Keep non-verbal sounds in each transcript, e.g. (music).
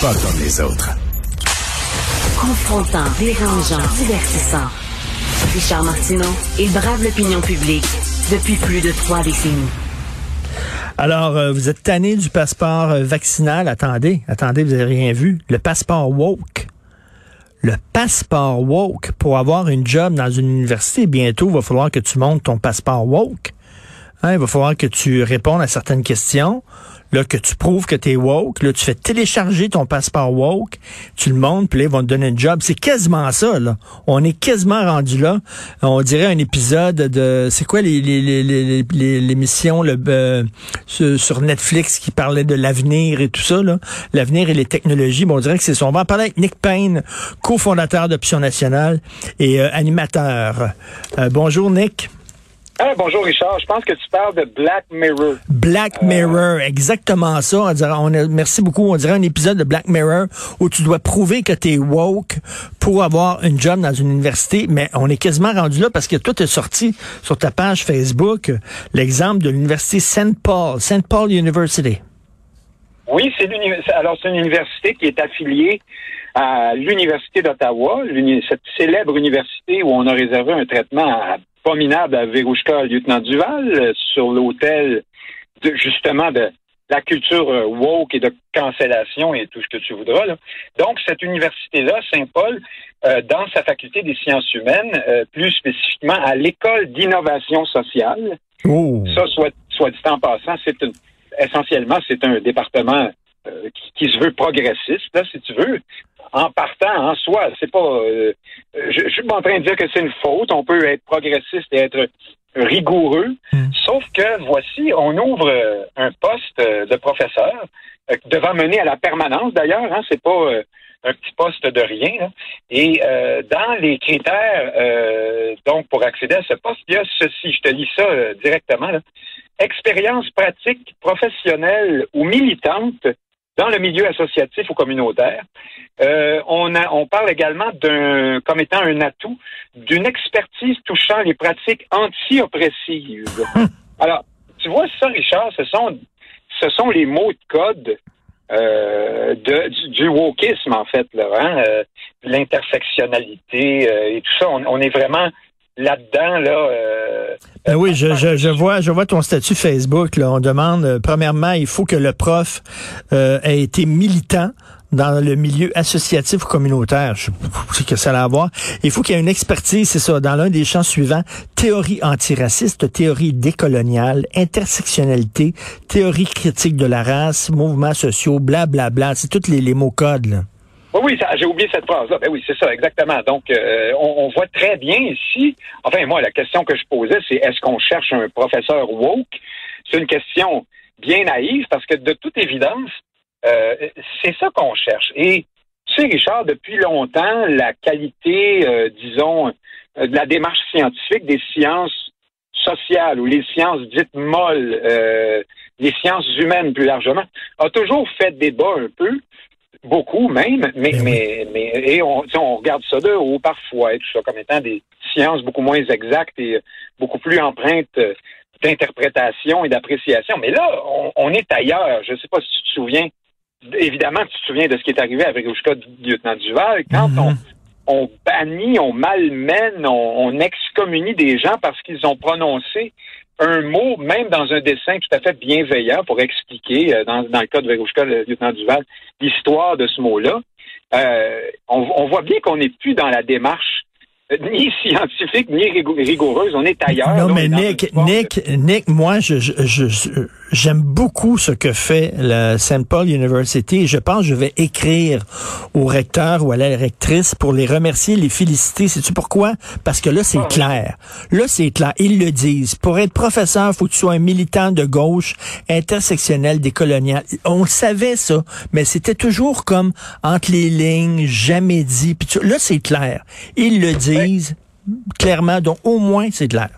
Pas comme les autres. Confrontant, dérangeant, divertissant. Richard Martineau, il brave l'opinion publique depuis plus de trois décennies. Alors, euh, vous êtes tanné du passeport euh, vaccinal. Attendez, attendez, vous n'avez rien vu. Le passeport woke. Le passeport woke. Pour avoir une job dans une université, bientôt, il va falloir que tu montes ton passeport woke. Hein, il va falloir que tu répondes à certaines questions là, que tu prouves que tu es woke, là, tu fais télécharger ton passeport woke, tu le montres, puis là, ils vont te donner un job. C'est quasiment ça, là. On est quasiment rendu là. On dirait un épisode de, c'est quoi les, les, les, l'émission le, euh, sur Netflix qui parlait de l'avenir et tout ça, là. L'avenir et les technologies. Bon, on dirait que c'est son. On va en parler avec Nick Payne, cofondateur d'Option Nationale et euh, animateur. Euh, bonjour, Nick. Ah, bonjour Richard, je pense que tu parles de Black Mirror. Black euh, Mirror, exactement ça. On dirait, on a, merci beaucoup. On dirait un épisode de Black Mirror où tu dois prouver que tu es woke pour avoir une job dans une université, mais on est quasiment rendu là parce que toi, tu es sorti sur ta page Facebook l'exemple de l'université St. Paul, St. Paul University. Oui, c'est alors c'est une université qui est affiliée à l'Université d'Ottawa, cette célèbre université où on a réservé un traitement à minable à Verouchka, lieutenant Duval, euh, sur l'hôtel de, justement de la culture euh, woke et de cancellation et tout ce que tu voudras. Donc, cette université-là, Saint-Paul, euh, dans sa faculté des sciences humaines, plus spécifiquement à l'école d'innovation sociale, oh. ça, soit, soit dit en passant, c'est essentiellement, c'est un département qui, se veut progressiste, là, si tu veux en partant en soi. C'est pas. Euh, je, je, suis pas en train de dire que c'est une faute. On peut être progressiste et être rigoureux. Hmm. Sauf que voici, on ouvre euh, un poste euh, de professeur devant mener à la permanence. D'ailleurs, hein, c'est pas un petit poste de rien. Et dans les critères, donc pour accéder à ce poste, il y a ceci. Je te lis ça directement. Expérience pratique professionnelle ou militante dans le milieu associatif ou communautaire. Euh, on, a, on parle également d'un, comme étant un atout, d'une expertise touchant les pratiques anti-oppressives. (laughs) Alors, tu vois ça, Richard, ce sont, ce sont les mots de code euh, de, du, du, wokisme, en fait, là, hein, euh, l'intersectionnalité euh, et tout ça. On, on, est vraiment là-dedans, là. Euh, ben oui, je, je, je, vois, je vois ton statut Facebook. Là. On demande, euh, premièrement, il faut que le prof euh, ait été militant dans le milieu associatif ou communautaire. Je sais que ça a à voir. Il faut qu'il y ait une expertise, c'est ça, dans l'un des champs suivants. Théorie antiraciste, théorie décoloniale, intersectionnalité, théorie critique de la race, mouvements sociaux, blablabla. Bla, bla. C'est tous les, les mots codes, là. Oui, j'ai oublié cette phrase-là. Ben oui, c'est ça, exactement. Donc, euh, on, voit très bien ici. Enfin, moi, la question que je posais, c'est est-ce qu'on cherche un professeur woke? C'est une question bien naïve parce que, de toute évidence, euh, c'est ça qu'on cherche. Et tu sais, Richard, depuis longtemps, la qualité, euh, disons, de la démarche scientifique des sciences sociales ou les sciences dites molles, les sciences humaines plus largement, a toujours fait débat un peu beaucoup même, mais, ben mais, mais, et on, on regarde ça de haut parfois, et tout ça, comme étant des sciences beaucoup moins exactes et beaucoup plus empreintes d'interprétation et d'appréciation. Mais là, on, est ailleurs. Je ne sais pas si tu te souviens, évidemment, tu te souviens de ce qui est arrivé avec Rouchka lieutenant Duval, quand mm-hmm. on, on bannit, on malmène, on, on excommunie des gens parce qu'ils ont prononcé un mot, même dans un dessin tout à fait bienveillant pour expliquer, euh, dans, dans, le cas de Verouchka, le lieutenant Duval, l'histoire de ce mot-là, euh, on, voit bien qu'on n'est plus dans la démarche ni scientifique, ni rigoureuse. On est ailleurs. Non, mais Nick, Nick, Nick, moi, je, je, j'aime beaucoup ce que fait le St. Paul University. Je pense que je vais écrire au recteur ou à la rectrice pour les remercier, les féliciter. Sais-tu pourquoi? Parce que là, c'est ah clair. Là, c'est clair. Ils le disent. Pour être professeur, faut que tu sois un militant de gauche, intersectionnel, décolonial. On savait ça, mais c'était toujours comme entre les lignes, jamais dit. Puis là, c'est clair. Ils le disent clairement, donc au moins c'est clair.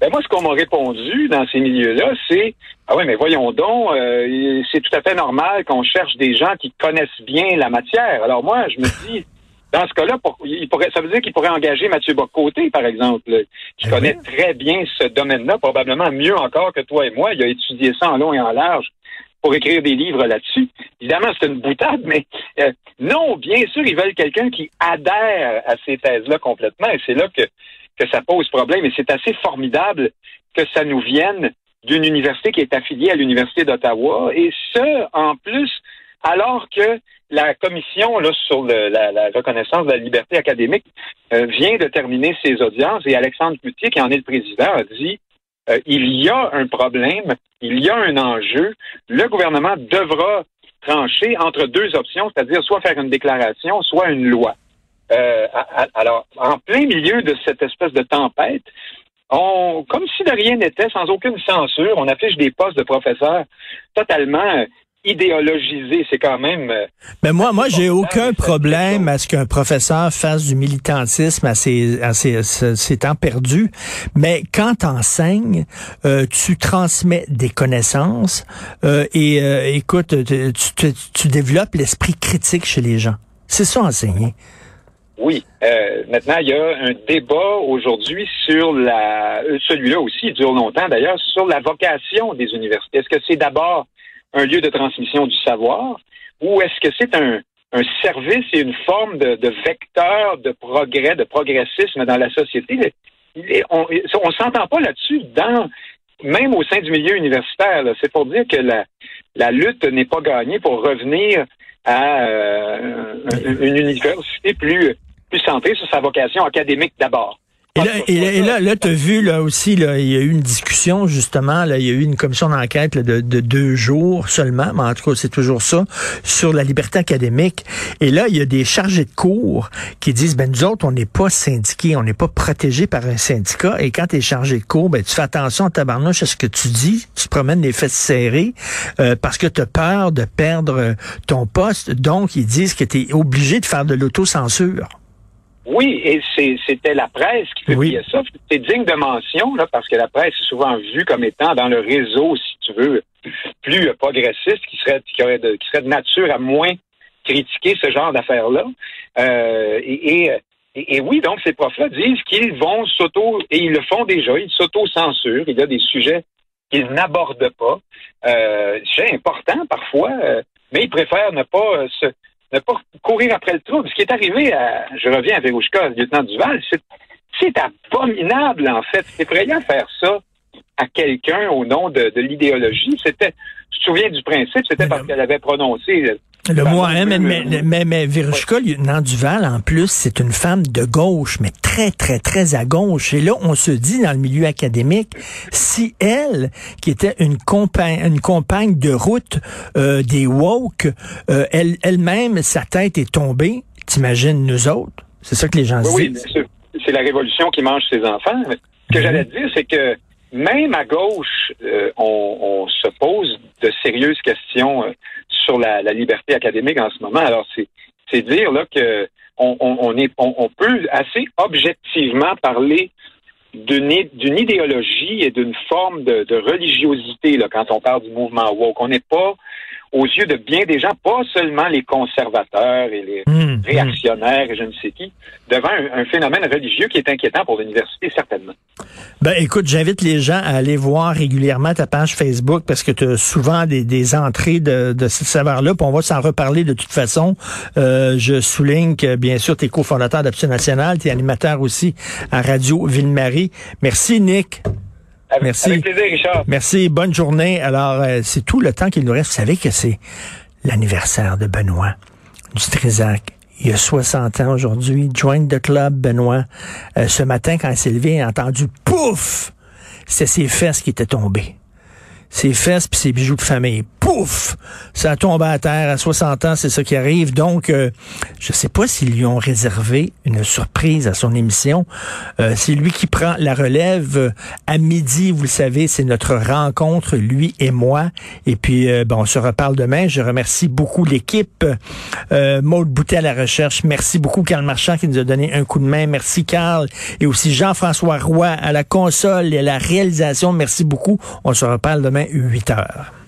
Ben moi, ce qu'on m'a répondu dans ces milieux-là, c'est Ah oui, mais voyons donc, euh, c'est tout à fait normal qu'on cherche des gens qui connaissent bien la matière. Alors moi, je me dis, dans ce cas-là, il pourrait, ça veut dire qu'il pourrait engager Mathieu Bocoté, par exemple, qui ben connaît très bien ce domaine-là, probablement mieux encore que toi et moi. Il a étudié ça en long et en large pour écrire des livres là-dessus. Évidemment, c'est une boutade, mais euh, non, bien sûr, ils veulent quelqu'un qui adhère à ces thèses-là complètement, et c'est là que, que ça pose problème. Et c'est assez formidable que ça nous vienne d'une université qui est affiliée à l'Université d'Ottawa, et ce, en plus, alors que la commission là, sur la, reconnaissance de la liberté académique euh, vient de terminer ses audiences, et Alexandre Coutier, qui en est le président, a dit euh, il y a un problème, il y a un enjeu. Le gouvernement devra trancher entre deux options, c'est-à-dire soit faire une déclaration, soit une loi. Euh, alors, en plein milieu de cette espèce de tempête, on, comme si de rien n'était, sans aucune censure, on affiche des postes de professeurs totalement idéologisé, c'est quand même. Euh, Mais moi, moi, j'ai aucun problème à ce qu'un professeur fasse du militantisme à ses, à ses, temps perdus. Mais quand t'enseignes, euh, tu transmets des connaissances euh, et écoute, tu, tu, développes l'esprit critique chez les gens. C'est ça enseigner. Oui. maintenant, il y a un débat aujourd'hui sur la, celui-là aussi, il dure longtemps d'ailleurs, sur la vocation des universités. Est-ce que c'est d'abord un lieu de transmission du savoir ou est-ce que c'est un, un service et une forme de, de, vecteur de progrès, de progressisme dans la société? on ne s'entend pas là-dessus dans même au sein du milieu universitaire. C'est pour dire que la, la lutte n'est pas gagnée pour revenir à euh, une université plus, plus centrée sur sa vocation académique d'abord. Et là, et là, là, tu as vu là aussi, là, il y a eu une discussion justement, là, il y a eu une commission d'enquête de, de, deux jours seulement, mais en tout cas c'est toujours ça, sur la liberté académique. Et là, il y a des chargés de cours qui disent, ben nous autres, on n'est pas syndiqués, on n'est pas protégés par un syndicat. Et quand tu es chargé de cours, ben tu fais attention à ta barnouche à ce que tu dis, tu promènes les fesses serrées euh, parce que tu as peur de perdre ton poste. Donc, ils disent que tu es obligé de faire de l'autocensure. Oui, et c'était la presse qui publiait ça. C'est digne de mention, là, parce que la presse est souvent vue comme étant dans le réseau, si tu veux, plus progressiste, qui serait, qui, aurait de, qui serait de nature à moins critiquer ce genre d'affaires-là. Euh, et, et, oui, donc ces profs-là disent qu'ils vont s'auto, et ils le font déjà, ils s'auto-censurent. Il y a des sujets qu'ils n'abordent pas. Euh, c'est important parfois, euh, mais ils préfèrent ne pas euh, se ne pas courir après le trouble. Ce qui est arrivé à, je reviens à Verouchka, le lieutenant Duval, c'est abominable, en fait. C'est effrayant de faire ça à quelqu'un au nom de, l'idéologie. C'était, tu te souviens du principe, c'était parce qu'elle avait prononcé le mot hein, mais, mais, mais, mais Verushka, lieutenant Duval, en plus, c'est une femme de gauche, mais très, très, très à gauche. Et là, on se dit dans le milieu académique, si elle, qui était une compagne, une compagne de route euh, des woke, euh, elle, elle-même, sa tête est tombée, t'imagines nous autres? C'est ça que les gens oui, disent. Oui, c'est la révolution qui mange ses enfants. Ce que mhm. j'allais dire, c'est que même à gauche, euh, on, se pose de sérieuses questions euh, sur la, liberté académique en ce moment. Alors, c'est dire là que on, on, peut assez objectivement parler d'une idéologie et d'une forme de, de religiosité là, quand on parle du mouvement woke. On n'est pas aux yeux de bien des gens, pas seulement les conservateurs et les mmh, mmh. réactionnaires et je ne sais qui, devant un, phénomène religieux qui est inquiétant pour l'université, certainement. Ben, écoute, j'invite les gens à aller voir régulièrement ta page Facebook parce que tu as souvent des, entrées de, de ce savoir-là, puis on va s'en reparler de toute façon. Euh, je souligne que, bien sûr, tu es cofondateur d'Option Nationale, tu es animateur aussi à Radio Ville-Marie. Merci, Nick. Merci. Avec plaisir, Richard. Merci. Bonne journée. Alors, euh, c'est tout le temps qu'il nous reste. Vous savez que c'est l'anniversaire de Benoît du Trézac. il y a 60 ans aujourd'hui. Join the club, Benoît. Euh, ce matin, quand il s'est levé, il a entendu pouf! C'est ses fesses qui étaient tombées ses fesses puis ses bijoux de famille. Pouf! Ça a tombé à terre à 60 ans, c'est ça qui arrive. Donc, euh, je sais pas s'ils lui ont réservé une surprise à son émission. Euh, c'est lui qui prend la relève. À midi, vous le savez, c'est notre rencontre, lui et moi. Et puis, euh, bon, on se reparle demain. Je remercie beaucoup l'équipe. Euh, Boutet à la recherche. Merci beaucoup, Carl Marchand, qui nous a donné un coup de main. Merci, Carl. Et aussi Jean-François Roy à la console et à la réalisation. Merci beaucoup. On se reparle demain 8 heures.